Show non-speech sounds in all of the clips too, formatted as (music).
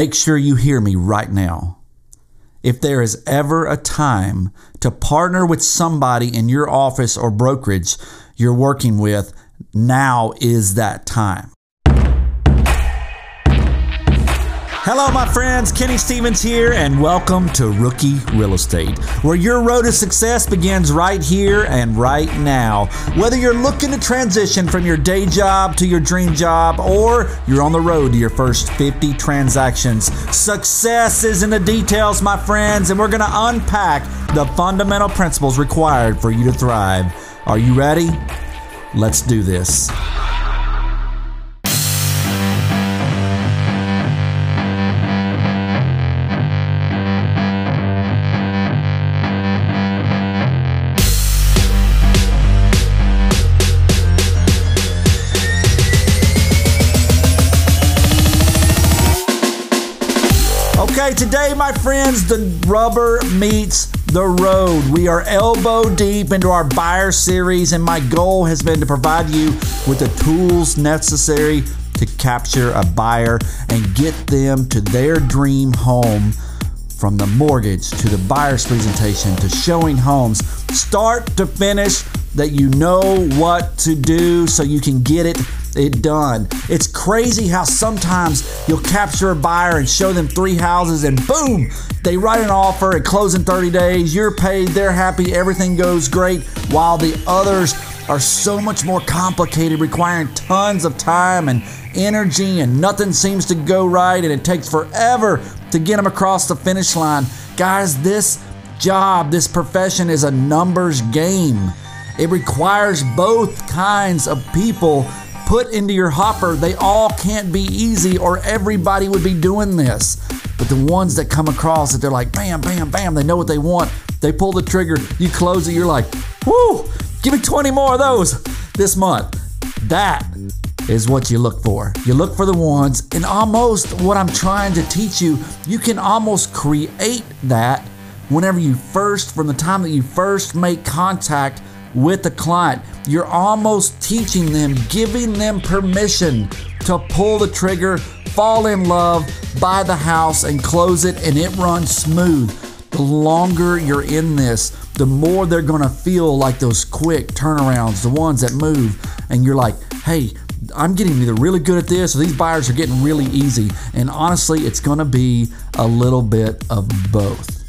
Make sure you hear me right now. If there is ever a time to partner with somebody in your office or brokerage you're working with, now is that time. Hello, my friends. Kenny Stevens here, and welcome to Rookie Real Estate, where your road to success begins right here and right now. Whether you're looking to transition from your day job to your dream job, or you're on the road to your first 50 transactions, success is in the details, my friends, and we're going to unpack the fundamental principles required for you to thrive. Are you ready? Let's do this. Today, my friends, the rubber meets the road. We are elbow deep into our buyer series, and my goal has been to provide you with the tools necessary to capture a buyer and get them to their dream home from the mortgage to the buyer's presentation to showing homes, start to finish, that you know what to do so you can get it it done. It's crazy how sometimes you'll capture a buyer and show them three houses and boom, they write an offer and close in 30 days. You're paid, they're happy, everything goes great, while the others are so much more complicated, requiring tons of time and energy, and nothing seems to go right, and it takes forever to get them across the finish line. Guys, this job, this profession is a numbers game. It requires both kinds of people put into your hopper. They all can't be easy, or everybody would be doing this. But the ones that come across that they're like, bam, bam, bam, they know what they want. They pull the trigger, you close it, you're like, whoo, give me 20 more of those this month. That is what you look for. You look for the ones, and almost what I'm trying to teach you, you can almost create that whenever you first, from the time that you first make contact with the client. You're almost teaching them, giving them permission to pull the trigger, fall in love, buy the house, and close it, and it runs smooth. The longer you're in this, the more they're gonna feel like those quick turnarounds, the ones that move, and you're like, hey, I'm getting either really good at this or these buyers are getting really easy. And honestly, it's gonna be a little bit of both.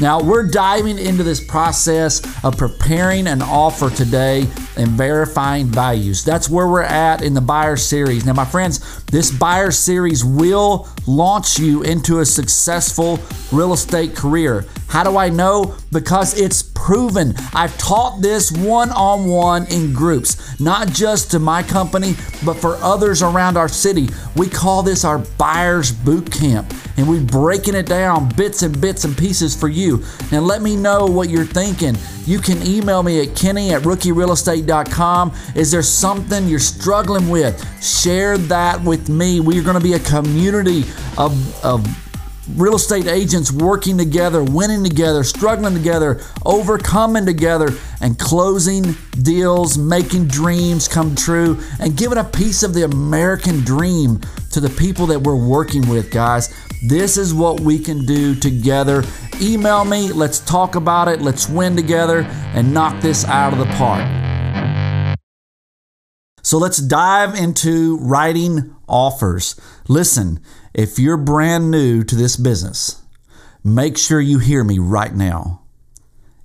Now, we're diving into this process of preparing an offer today and verifying values. That's where we're at in the buyer series. Now, my friends, this buyer series will launch you into a successful real estate career. How do I know? Because it's proven. I've taught this one on one in groups, not just to my company, but for others around our city. We call this our Buyers Boot Camp, and we're breaking it down bits and bits and pieces for you. Now, let me know what you're thinking. You can email me at kenny at rookierealestate.com. Is there something you're struggling with? Share that with me. We're going to be a community of, of real estate agents working together, winning together, struggling together, overcoming together, and closing deals, making dreams come true, and giving a piece of the American dream to the people that we're working with, guys. This is what we can do together. Email me, let's talk about it, let's win together, and knock this out of the park. So let's dive into writing offers. Listen, if you're brand new to this business, make sure you hear me right now.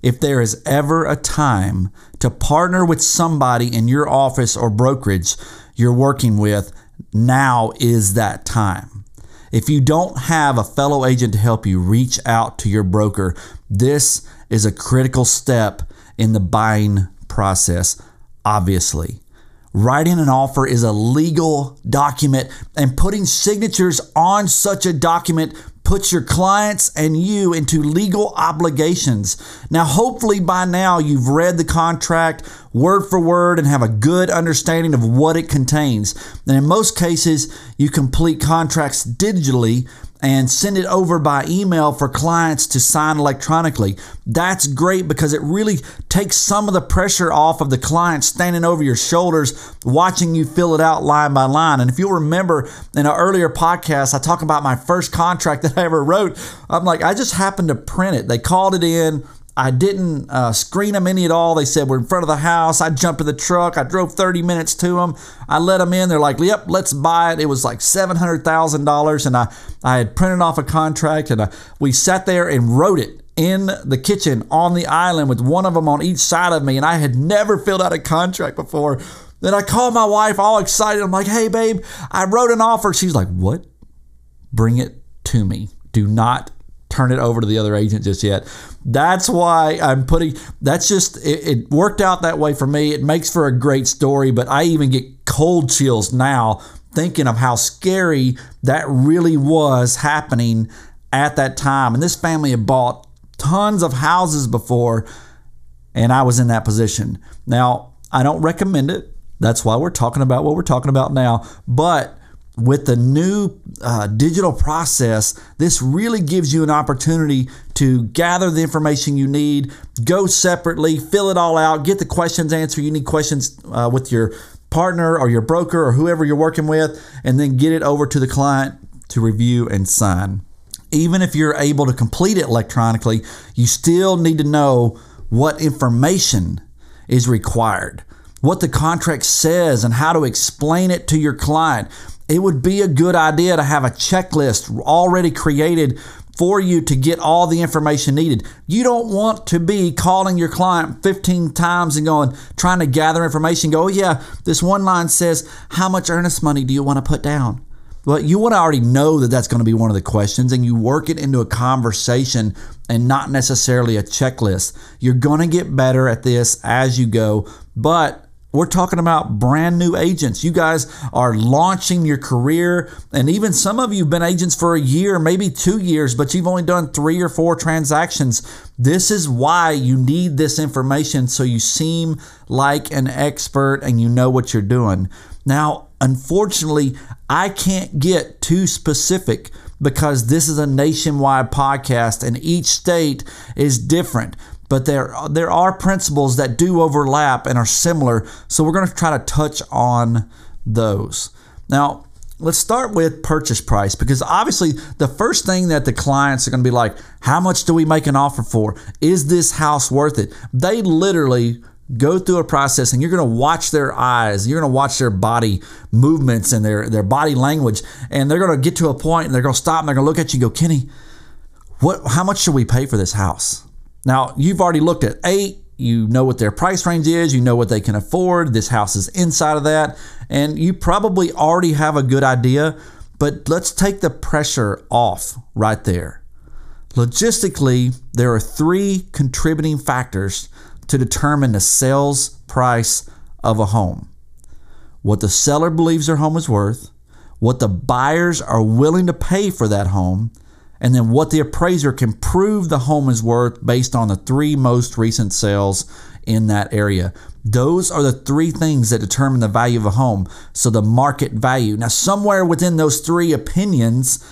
If there is ever a time to partner with somebody in your office or brokerage you're working with, now is that time. If you don't have a fellow agent to help you, reach out to your broker. This is a critical step in the buying process, obviously. Writing an offer is a legal document, and putting signatures on such a document puts your clients and you into legal obligations. Now, hopefully, by now, you've read the contract word for word and have a good understanding of what it contains. And in most cases, you complete contracts digitally and send it over by email for clients to sign electronically. That's great because it really takes some of the pressure off of the client standing over your shoulders, watching you fill it out line by line. And if you'll remember in an earlier podcast, I talk about my first contract (laughs) that I ever wrote. I'm like, I just happened to print it. They called it in. I didn't uh, screen them any at all. They said, We're in front of the house. I jumped in the truck. I drove 30 minutes to them. I let them in. They're like, Yep, let's buy it. It was like $700,000. And I, I had printed off a contract and I, uh, we sat there and wrote it in the kitchen on the island with one of them on each side of me. And I had never filled out a contract before. Then I called my wife all excited. I'm like, Hey, babe, I wrote an offer. She's like, What? Bring it to me. Do not turn it over to the other agent just yet. That's why I'm putting, that's just, it, it, worked out that way for me. It makes for a great story, but I even get cold chills now thinking of how scary that really was happening at that time. And this family had bought tons of houses before, and I was in that position. Now, I don't recommend it. That's why we're talking about what we're talking about now. But with the new uh, digital process, this really gives you an opportunity to gather the information you need, go separately, fill it all out, get the questions answered. You need questions uh, with your partner or your broker or whoever you're working with, and then get it over to the client to review and sign. Even if you're able to complete it electronically, you still need to know what information is required what the contract says and how to explain it to your client it would be a good idea to have a checklist already created for you to get all the information needed. You don't want to be calling your client 15 times and going, trying to gather information. Go, oh, yeah, this one line says, How much earnest money do you want to put down? Well, you want to already know that that's going to be one of the questions, and you work it into a conversation and not necessarily a checklist. You're going to get better at this as you go, but we're talking about brand new agents. You guys are launching your career, and even some of you have been agents for a year, maybe two years, but you've only done three or four transactions. This is why you need this information so you seem like an expert and you know what you're doing. Now, unfortunately, I can't get too specific because this is a nationwide podcast and each state is different but there there are principles that do overlap and are similar. So we're going to try to touch on those. Now, let's start with purchase price because obviously the first thing that the clients are going to be like, how much do we make an offer for? Is this house worth it? They literally go through a process and you're going to watch their eyes you're going to watch their body movements and their, their body language and they're going to get to a point and they're going to stop and they're going to look at you and go kenny what how much should we pay for this house now, you've already looked at eight, you know what their price range is, you know what they can afford. This house is inside of that, and you probably already have a good idea, but let's take the pressure off right there. Logistically, there are three contributing factors to determine the sales price of a home. What the seller believes their home is worth, what the buyers are willing to pay for that home, and then what the appraiser can prove the home is worth based on the three most recent sales in that area. Those are the three things that determine the value of a home. So the market value. Now, somewhere within those three opinions,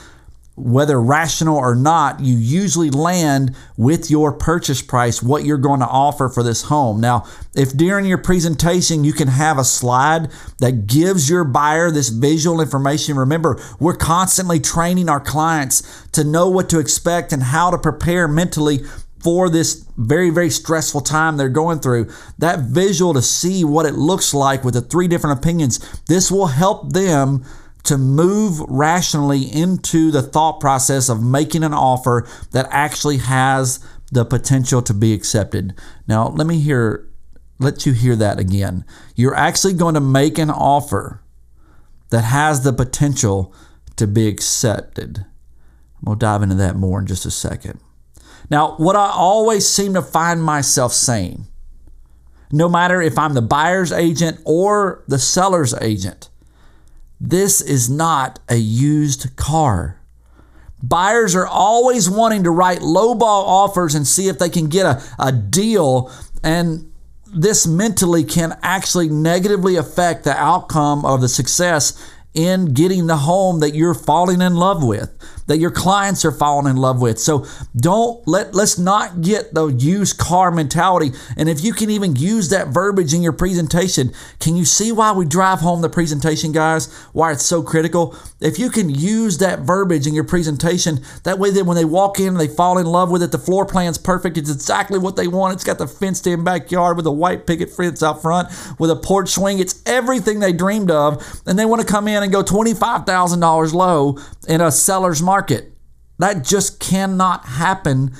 whether rational or not, you usually land with your purchase price, what you're going to offer for this home. Now, if during your presentation you can have a slide that gives your buyer this visual information, remember, we're constantly training our clients to know what to expect and how to prepare mentally for this very, very stressful time they're going through. That visual to see what it looks like with the three different opinions, this will help them to move rationally into the thought process of making an offer that actually has the potential to be accepted. Now, let me hear let you hear that again. You're actually going to make an offer that has the potential to be accepted. We'll dive into that more in just a second. Now, what I always seem to find myself saying, no matter if I'm the buyer's agent or the seller's agent, this is not a used car. Buyers are always wanting to write lowball offers and see if they can get a, a deal. And this mentally can actually negatively affect the outcome of the success in getting the home that you're falling in love with that your clients are falling in love with. So don't let let's not get the used car mentality. And if you can even use that verbiage in your presentation, can you see why we drive home the presentation, guys? Why it's so critical? If you can use that verbiage in your presentation, that way that when they walk in, they fall in love with it. The floor plan's perfect. It's exactly what they want. It's got the fenced-in backyard with a white picket fence out front with a porch swing. It's everything they dreamed of, and they want to come in and go twenty-five thousand dollars low in a seller's market market. That just cannot happen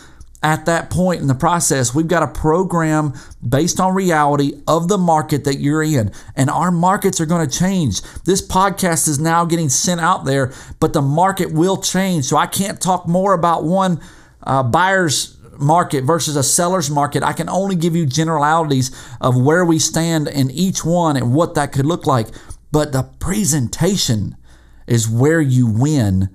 at that point in the process. We've got a program based on reality of the market that you're in, and our markets are going to change. This podcast is now getting sent out there, but the market will change. So I can't talk more about one uh, buyer's market versus a seller's market. I can only give you generalities of where we stand in each one and what that could look like. But the presentation is where you win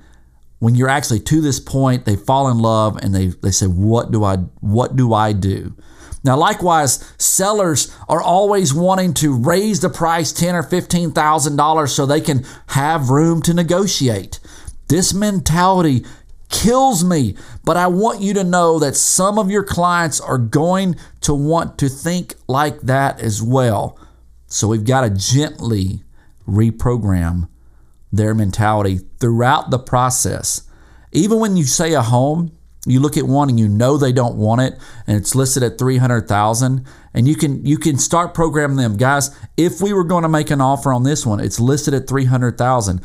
when you're actually to this point, they fall in love and they, they say, What do I what do I do? Now, likewise, sellers are always wanting to raise the price ten or fifteen thousand dollars so they can have room to negotiate. This mentality kills me, but I want you to know that some of your clients are going to want to think like that as well. So we've got to gently reprogram their mentality throughout the process. Even when you say a home, you look at one and you know they don't want it and it's listed at 300,000 and you can you can start programming them. Guys if we were going to make an offer on this one it's listed at 300,000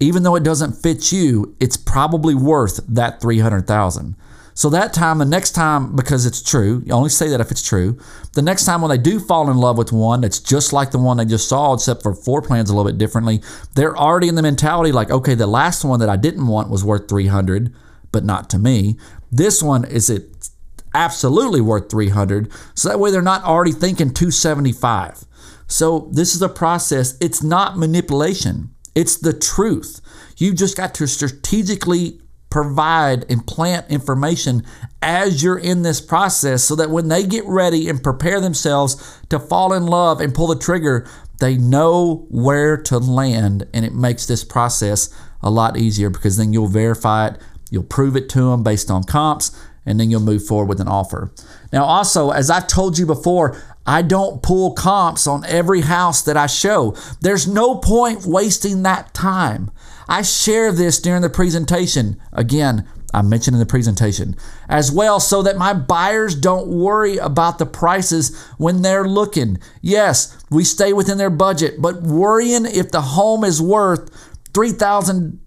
even though it doesn't fit you it's probably worth that 300,000 so that time, the next time, because it's true, you only say that if it's true. The next time when they do fall in love with one that's just like the one they just saw, except for floor plans a little bit differently, they're already in the mentality like, okay, the last one that I didn't want was worth 300, but not to me. This one is it absolutely worth 300. So that way they're not already thinking 275. So this is a process. It's not manipulation. It's the truth. You just got to strategically provide and plant information as you're in this process so that when they get ready and prepare themselves to fall in love and pull the trigger, they know where to land. And it makes this process a lot easier because then you'll verify it, you'll prove it to them based on comps, and then you'll move forward with an offer. Now, also, as I've told you before, I don't pull comps on every house that I show. There's no point wasting that time. I share this during the presentation. Again, I mentioned in the presentation as well, so that my buyers don't worry about the prices when they're looking. Yes, we stay within their budget, but worrying if the home is worth $3,000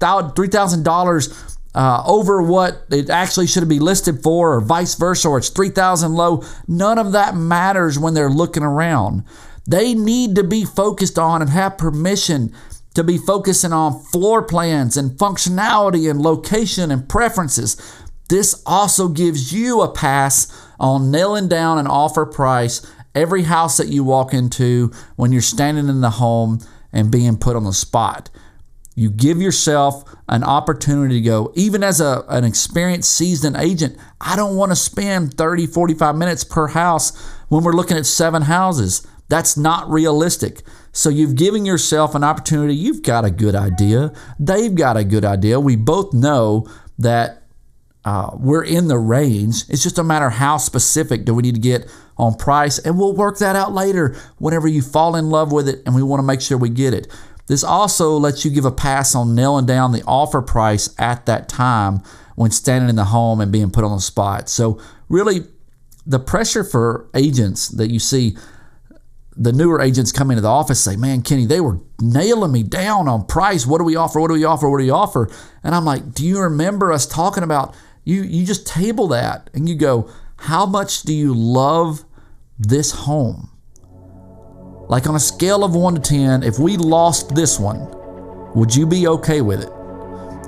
$3,000 uh, over what it actually should be listed for, or vice versa, or it's 3000 low. None of that matters when they're looking around. They need to be focused on and have permission to be focusing on floor plans and functionality and location and preferences. This also gives you a pass on nailing down an offer price every house that you walk into when you're standing in the home and being put on the spot. You give yourself an opportunity to go, even as a, an experienced, seasoned agent, I don't want to spend 30, 45 minutes per house when we're looking at seven houses. That's not realistic. So you've given yourself an opportunity. You've got a good idea. They've got a good idea. We both know that uh, we're in the range. It's just a matter how specific do we need to get on price, and we'll work that out later whenever you fall in love with it, and we want to make sure we get it. This also lets you give a pass on nailing down the offer price at that time when standing in the home and being put on the spot. So, really, the pressure for agents that you see the newer agents come into the office say, Man, Kenny, they were nailing me down on price. What do we offer? What do we offer? What do we offer? And I'm like, Do you remember us talking about you? You just table that and you go, How much do you love this home? Like on a scale of one to 10, if we lost this one, would you be okay with it?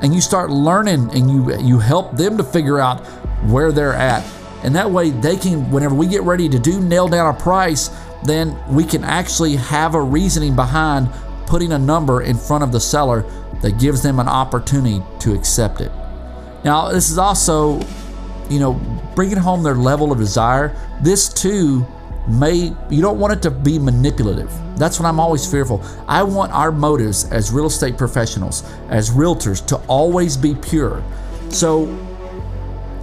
And you start learning and you, you help them to figure out where they're at. And that way they can, whenever we get ready to do nail down a price, then we can actually have a reasoning behind putting a number in front of the seller that gives them an opportunity to accept it. Now, this is also, you know, bringing home their level of desire. This too may you don't want it to be manipulative. That's what I'm always fearful. I want our motives as real estate professionals, as realtors, to always be pure. So,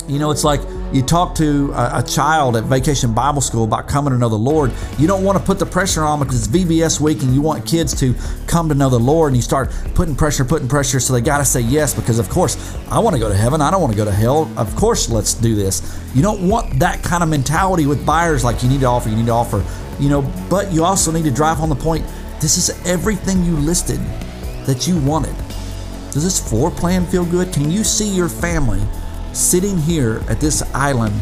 you know, it's like you talk to a, a, child at Vacation Bible School about coming to know the Lord. You don't want to put the pressure on because it's VBS week and you want kids to come to know the Lord, and you start putting pressure, putting pressure, so they got to say yes because, of course, I want to go to heaven. I don't want to go to hell. Of course, let's do this. You don't want that kind of mentality with buyers like you need to offer, you need to offer, you know, but you also need to drive home the point this is everything you listed that you wanted. Does this floor plan feel good? Can you see your family? Sitting here at this island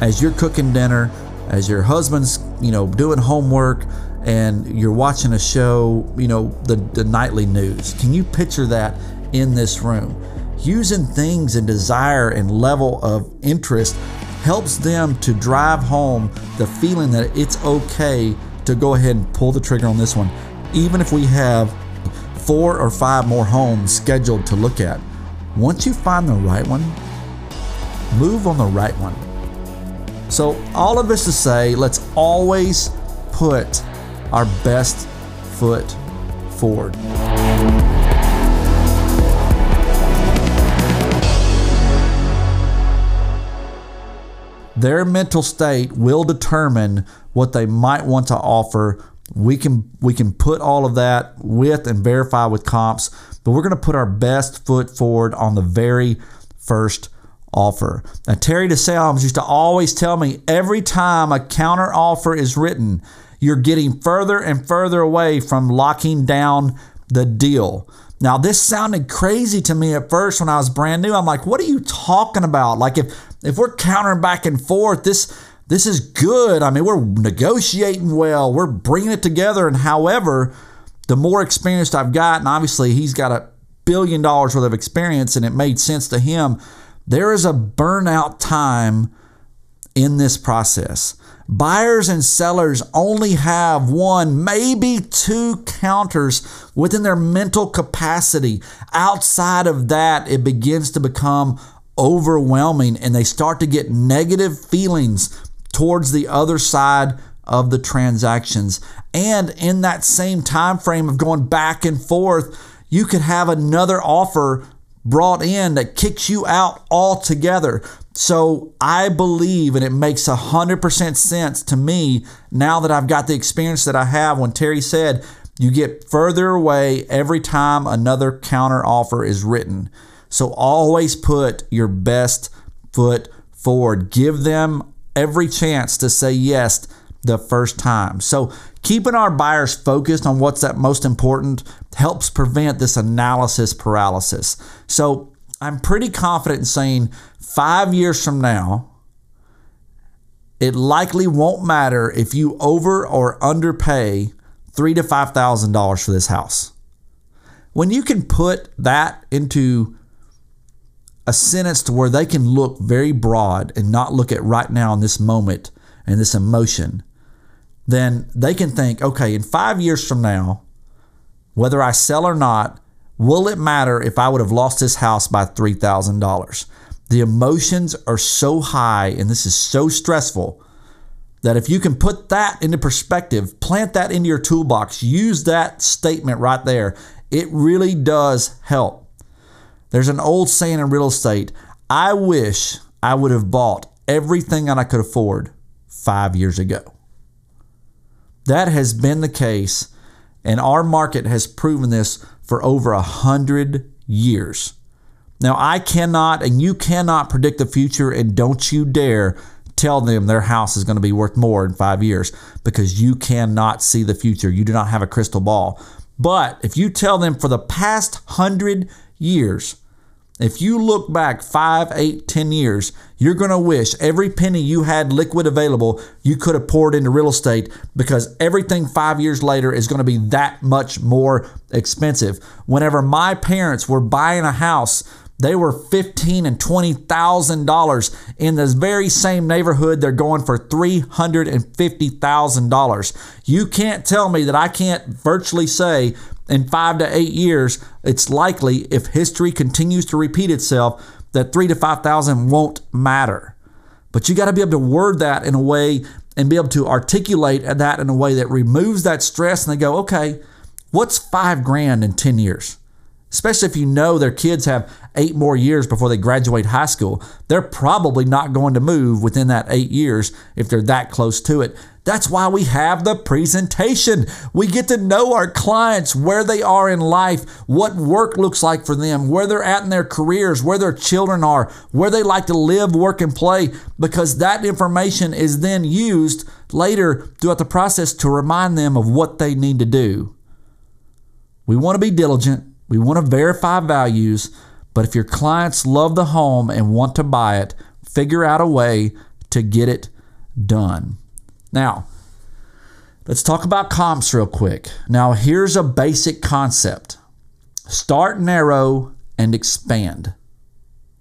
as you're cooking dinner, as your husband's, you know, doing homework and you're watching a show, you know, the, the nightly news. Can you picture that in this room? Using things and desire and level of interest helps them to drive home the feeling that it's okay to go ahead and pull the trigger on this one, even if we have four or five more homes scheduled to look at. Once you find the right one, move on the right one. So, all of this to say, let's always put our best foot forward. Their mental state will determine what they might want to offer. We can we can put all of that with and verify with comps, but we're going to put our best foot forward on the very first offer. Now, Terry DeSalms used to always tell me every time a counter offer is written, you're getting further and further away from locking down the deal. Now, this sounded crazy to me at first when I was brand new. I'm like, what are you talking about? Like, if if we're countering back and forth, this this is good. I mean, we're negotiating well. We're bringing it together. And however, the more experienced I've gotten, obviously he's got a billion dollars worth of experience, and it made sense to him there is a burnout time in this process. Buyers and sellers only have one, maybe two counters within their mental capacity. Outside of that, it begins to become overwhelming and they start to get negative feelings towards the other side of the transactions. And in that same time frame of going back and forth, you could have another offer brought in that kicks you out altogether. So I believe, and it makes 100% sense to me now that I've got the experience that I have when Terry said, you get further away every time another counter offer is written. So always put your best foot forward. Give them every chance to say yes the first time. So keeping our buyers focused on what's that most important helps prevent this analysis paralysis. So I'm pretty confident in saying five years from now, it likely won't matter if you over or underpay three to five thousand dollars for this house. When you can put that into a sentence to where they can look very broad and not look at right now in this moment and this emotion, then they can think, okay, in five years from now, whether I sell or not, will it matter if I would have lost this house by $3,000? The emotions are so high and this is so stressful that if you can put that into perspective, plant that into your toolbox, use that statement right there, it really does help. There's an old saying in real estate I wish I would have bought everything that I could afford five years ago. That has been the case, and our market has proven this for over a hundred years. Now, I cannot and you cannot predict the future, and don't you dare tell them their house is going to be worth more in five years because you cannot see the future. You do not have a crystal ball. But if you tell them for the past hundred years, if you look back five, eight, ten years, you're going to wish every penny you had liquid available you could have poured into real estate because everything five years later is going to be that much more expensive. Whenever my parents were buying a house, they were fifteen and twenty thousand dollars in this very same neighborhood. They're going for three hundred and fifty thousand dollars. You can't tell me that I can't virtually say in five to eight years, it's likely if history continues to repeat itself that three to 5,000 won't matter. But you got to be able to word that in a way and be able to articulate that in a way that removes that stress and they go, okay, what's five grand in 10 years? Especially if you know their kids have eight more years before they graduate high school. They're probably not going to move within that eight years if they're that close to it. That's why we have the presentation. We get to know our clients, where they are in life, what work looks like for them, where they're at in their careers, where their children are, where they like to live, work, and play, because that information is then used later throughout the process to remind them of what they need to do. We want to be diligent, we want to verify values, but if your clients love the home and want to buy it, figure out a way to get it done. Now, let's talk about comps real quick. Now, here's a basic concept start narrow and expand.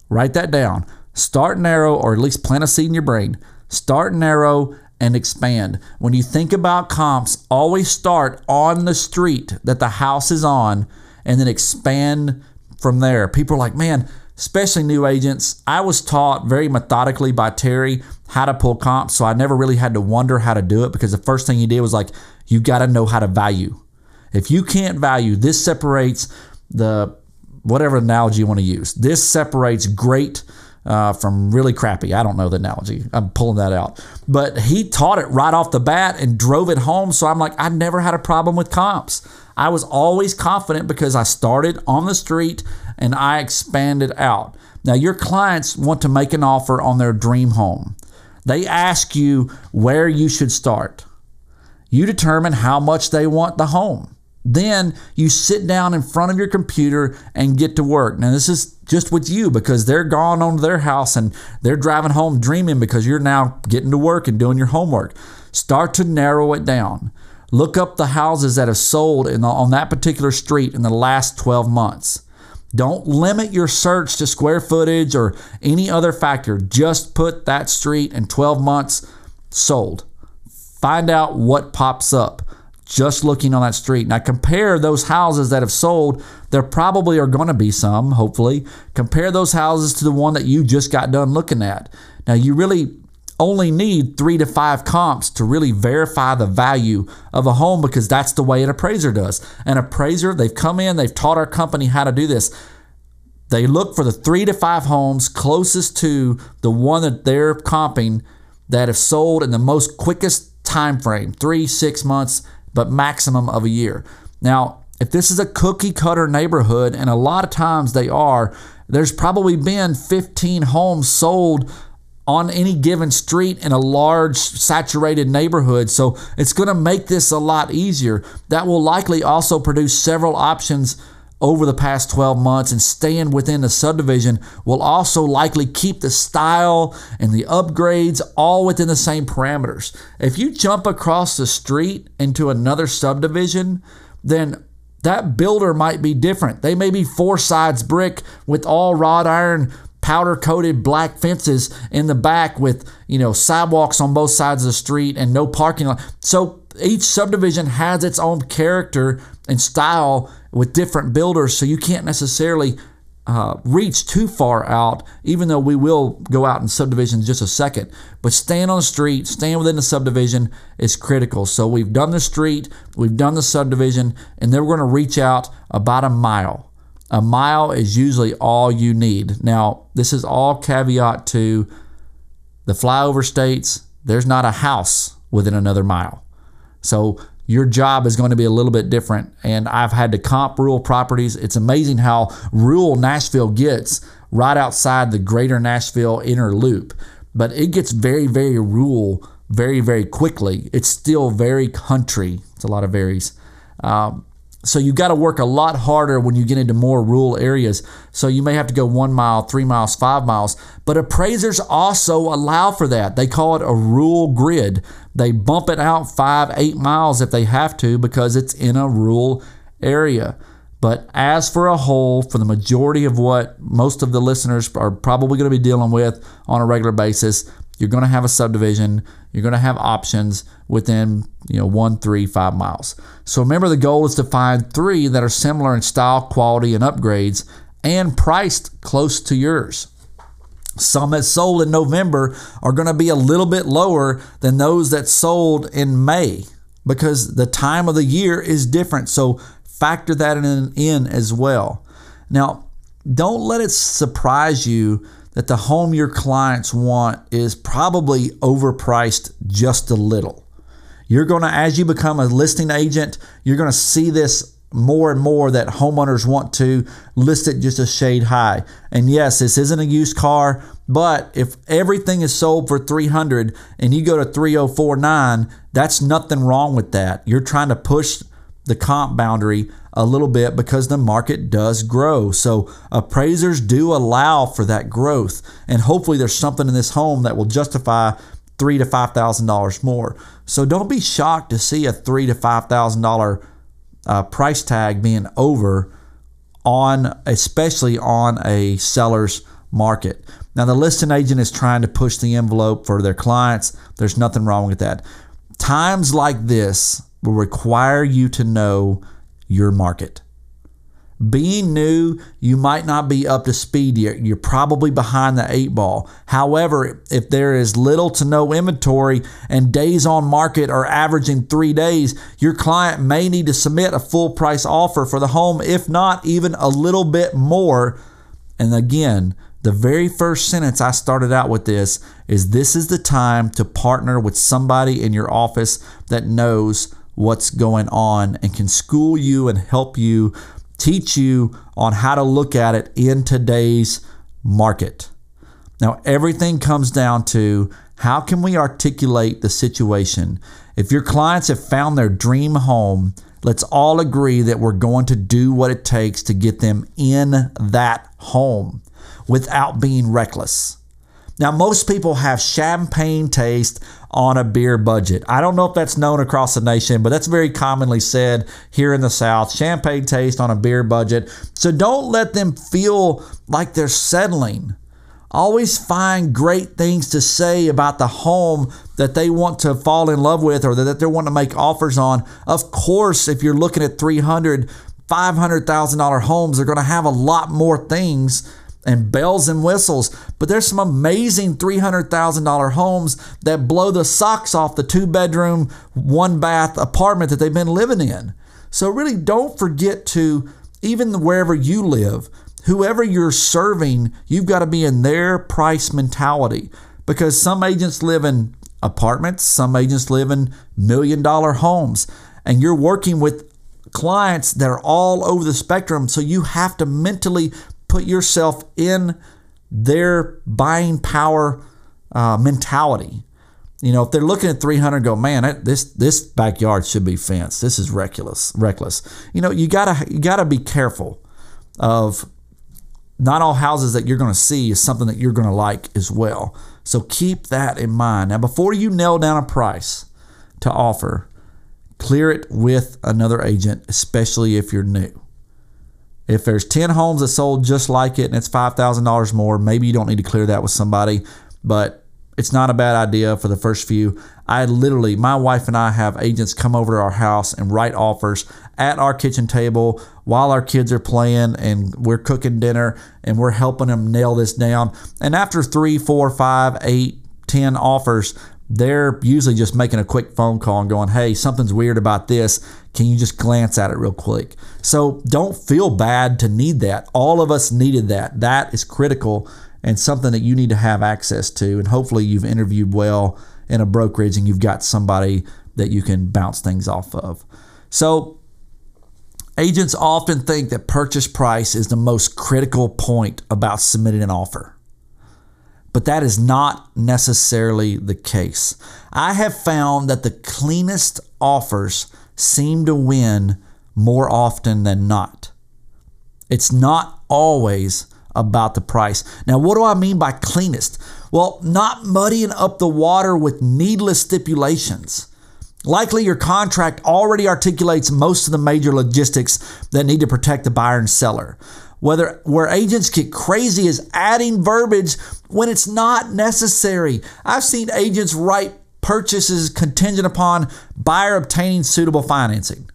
Write that down. Start narrow, or at least plant a seed in your brain. Start narrow and expand. When you think about comps, always start on the street that the house is on and then expand from there. People are like, man, especially new agents, I was taught very methodically by Terry how to pull comps. So I never really had to wonder how to do it because the first thing he did was like, you got to know how to value. If you can't value, this separates the whatever analogy you want to use. This separates great uh, from really crappy. I don't know the analogy. I'm pulling that out. But he taught it right off the bat and drove it home. So I'm like, I never had a problem with comps. I was always confident because I started on the street and I expanded out. Now, your clients want to make an offer on their dream home. They ask you where you should start. You determine how much they want the home. Then you sit down in front of your computer and get to work. Now, this is just with you because they're gone on to their house and they're driving home dreaming because you're now getting to work and doing your homework. Start to narrow it down. Look up the houses that have sold the, on that particular street in the last 12 months. Don't limit your search to square footage or any other factor. Just put that street in 12 months sold. Find out what pops up just looking on that street. Now compare those houses that have sold. There probably are going to be some, hopefully. Compare those houses to the one that you just got done looking at. Now you really only need three to five comps to really verify the value of a home because that's the way an appraiser does. An appraiser, they've come in, they've taught our company how to do this. They look for the three to five homes closest to the one that they're comping that have sold in the most quickest time frame, three, six months, but maximum of a year. Now, if this is a cookie cutter neighborhood, and a lot of times they are, there's probably been 15 homes sold on any given street in a large saturated neighborhood. So it's going to make this a lot easier. That will likely also produce several options over the past 12 months and staying within the subdivision will also likely keep the style and the upgrades all within the same parameters. If you jump across the street into another subdivision, then that builder might be different. They may be four sides brick with all wrought iron powder coated black fences in the back with, you know, sidewalks on both sides of the street and no parking lot. So each subdivision has its own character and style with different builders. So you can't necessarily uh, reach too far out, even though we will go out in subdivisions just a second. But staying on the street, staying within the subdivision is critical. So we've done the street, we've done the subdivision, and then we're going to reach out about a mile. A mile is usually all you need. Now, this is all caveat to the flyover states, there's not a house within another mile. So your job is going to be a little bit different. And I've had to comp rural properties. It's amazing how rural Nashville gets right outside the greater Nashville inner loop. But it gets very, very rural very, very quickly. It's still very country. It's a lot of varies. Um, so you've got to work a lot harder when you get into more rural areas. So you may have to go one mile, three miles, five miles. But appraisers also allow for that. They call it a rural grid. They bump it out five, eight miles if they have to because it's in a rural area. But as for a whole, for the majority of what most of the listeners are probably going to be dealing with on a regular basis, you're going to have a subdivision. You're going to have options within you know one, three, five miles. So remember, the goal is to find three that are similar in style, quality, and upgrades, and priced close to yours. Some that sold in November are going to be a little bit lower than those that sold in May because the time of the year is different. So factor that in, in as well. Now, don't let it surprise you that the home your clients want is probably overpriced just a little. You're going to, as you become a listing agent, you're going to see this more and more that homeowners want to list it just a shade high. And yes, this isn't a used car, but if everything is sold for 300 and you go to 3049, that's nothing wrong with that. You're trying to push the comp boundary a little bit because the market does grow. So appraisers do allow for that growth, and hopefully there's something in this home that will justify three to five thousand dollars more. So don't be shocked to see a three to five thousand dollar uh, price tag being over on, especially on a seller's market. Now the listing agent is trying to push the envelope for their clients. There's nothing wrong with that. Times like this will require you to know your market. Being new, you might not be up to speed yet. You're probably behind the eight ball. However, if there is little to no inventory and days on market are averaging three days, your client may need to submit a full price offer for the home, if not even a little bit more. And again, the very first sentence I started out with this is this is the time to partner with somebody in your office that knows what's going on and can school you and help you teach you on how to look at it in today's market. Now, everything comes down to how can we articulate the situation? If your clients have found their dream home, let's all agree that we're going to do what it takes to get them in that home without being reckless. Now, most people have champagne taste on a beer budget. I don't know if that's known across the nation, but that's very commonly said here in the South. Champagne taste on a beer budget. So don't let them feel like they're settling. Always find great things to say about the home that they want to fall in love with or that they want to make offers on. Of course, if you're looking at 300, $500,000 homes, they're going to have a lot more things and bells and whistles. But there's some amazing $300,000 homes that blow the socks off the two bedroom, one bath apartment that they've been living in. So, really, don't forget to, even wherever you live, whoever you're serving, you've got to be in their price mentality because some agents live in apartments, some agents live in million dollar homes, and you're working with clients that are all over the spectrum. So you have to mentally put yourself in their buying power uh, mentality. You know, if they're looking at 300, go, man, this this backyard should be fenced. This is reckless, reckless. You know, you gotta you gotta be careful of not all houses that you're going to see is something that you're going to like as well. So keep that in mind. Now, before you nail down a price to offer, clear it with another agent, especially if you're new. If there's 10 homes that sold just like it and it's $5,000 more, maybe you don't need to clear that with somebody, but it's not a bad idea for the first few. I literally, my wife and I have agents come over to our house and write offers at our kitchen table while our kids are playing and we're cooking dinner and we're helping them nail this down. And after three, four, five, eight, ten offers, they're usually just making a quick phone call and going, hey, something's weird about this. Can you just glance at it real quick? So don't feel bad to need that. All of us needed that. That is critical and something that you need to have access to. And hopefully, you've interviewed well in a brokerage and you've got somebody that you can bounce things off of. So, agents often think that purchase price is the most critical point about submitting an offer but that is not necessarily the case. I have found that the cleanest offers seem to win more often than not. It's not always about the price. Now, what do I mean by cleanest? Well, not muddying up the water with needless stipulations. Likely, your contract already articulates most of the major logistics that need to protect the buyer and seller whether where agents get crazy is adding verbiage when it's not necessary. I've seen agents write purchases contingent upon buyer obtaining suitable financing.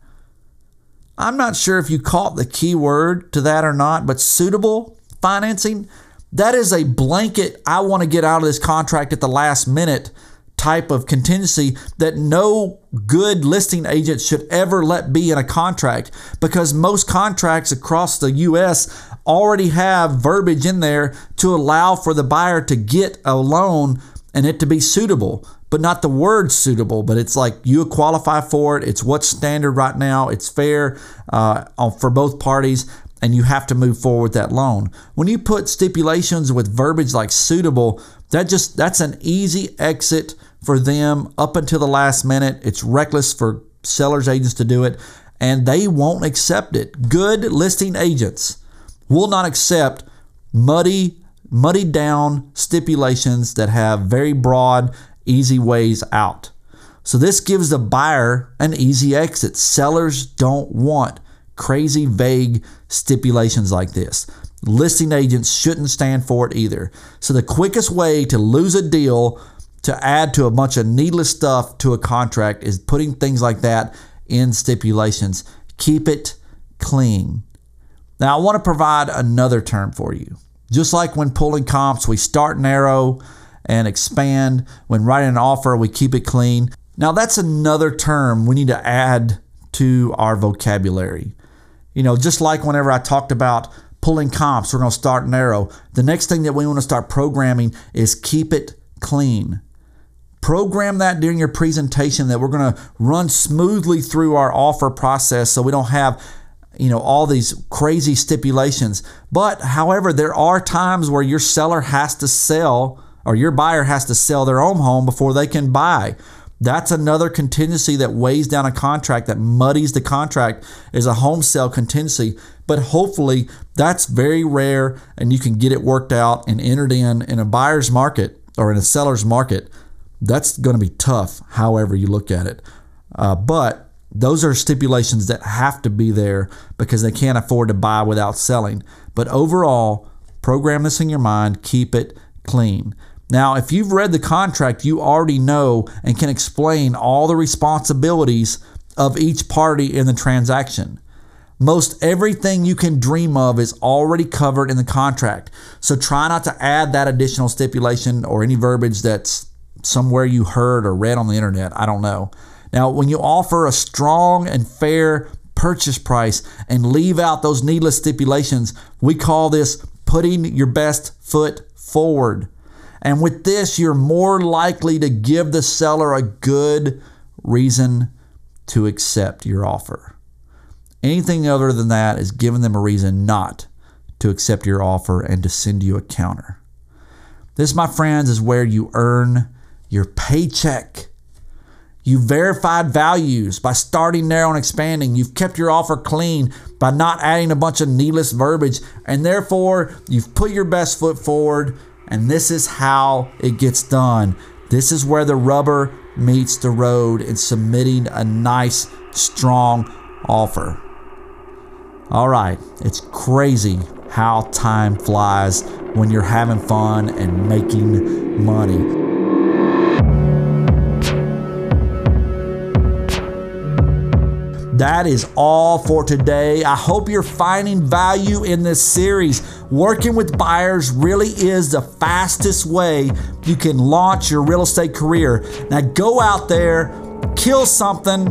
I'm not sure if you caught the key word to that or not, but suitable financing, That is a blanket, I want to get out of this contract at the last minute type of contingency that no good listing agent should ever let be in a contract because most contracts across the US already have verbiage in there to allow for the buyer to get a loan and it to be suitable but not the word suitable but it's like you qualify for it it's what's standard right now it's fair uh, for both parties and you have to move forward with that loan. When you put stipulations with verbiage like suitable, that just that's an easy exit for them up until the last minute. It's reckless for sellers agents to do it and they won't accept it. Good listing agents will not accept muddy muddied down stipulations that have very broad easy ways out. So this gives the buyer an easy exit. Sellers don't want crazy, vague stipulations like this. Listing agents shouldn't stand for it either. So, the quickest way to lose a deal to add to a bunch of needless stuff to a contract is putting things like that in stipulations. Keep it clean. Now, I want to provide another term for you. Just like when pulling comps, we start narrow and expand. When writing an offer, we keep it clean. Now, that's another term we need to add to our vocabulary. You know, just like whenever I talked about pulling comps, we're going to start narrow. The next thing that we want to start programming is keep it clean. Program that during your presentation that we're going to run smoothly through our offer process so we don't have you know all these crazy stipulations. But however, there are times where your seller has to sell or your buyer has to sell their own home before they can buy. That's another contingency that weighs down a contract, that muddies the contract, is a home sale contingency. But hopefully, that's very rare and you can get it worked out and entered in in a buyer's market or in a seller's market. That's going to be tough, however, you look at it. Uh, but those are stipulations that have to be there because they can't afford to buy without selling. But overall, program this in your mind, keep it clean. Now, if you've read the contract, you already know and can explain all the responsibilities of each party in the transaction. Most everything you can dream of is already covered in the contract. So try not to add that additional stipulation or any verbiage that's somewhere you heard or read on the internet. I don't know. Now, when you offer a strong and fair purchase price and leave out those needless stipulations, we call this putting your best foot forward. And with this, you're more likely to give the seller a good reason to accept your offer. Anything other than that is giving them a reason not to accept your offer and to send you a counter. This, my friends, is where you earn your paycheck. You verified values by starting narrow and expanding. You've kept your offer clean by not adding a bunch of needless verbiage. And therefore, you've put your best foot forward and this is how it gets done. This is where the rubber meets the road in submitting a nice, strong offer. All right, it's crazy how time flies when you're having fun and making money. That is all for today. I hope you're finding value in this series. Working with buyers really is the fastest way you can launch your real estate career. Now go out there, kill something,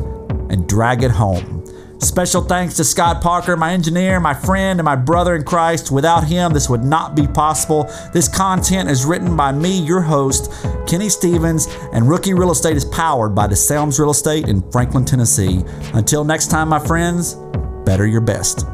and drag it home. Special thanks to Scott Parker, my engineer, my friend, and my brother in Christ. Without him, this would not be possible. This content is written by me, your host, Kenny Stevens, and Rookie Real Estate is powered by DeSalms Real Estate in Franklin, Tennessee. Until next time, my friends, better your best.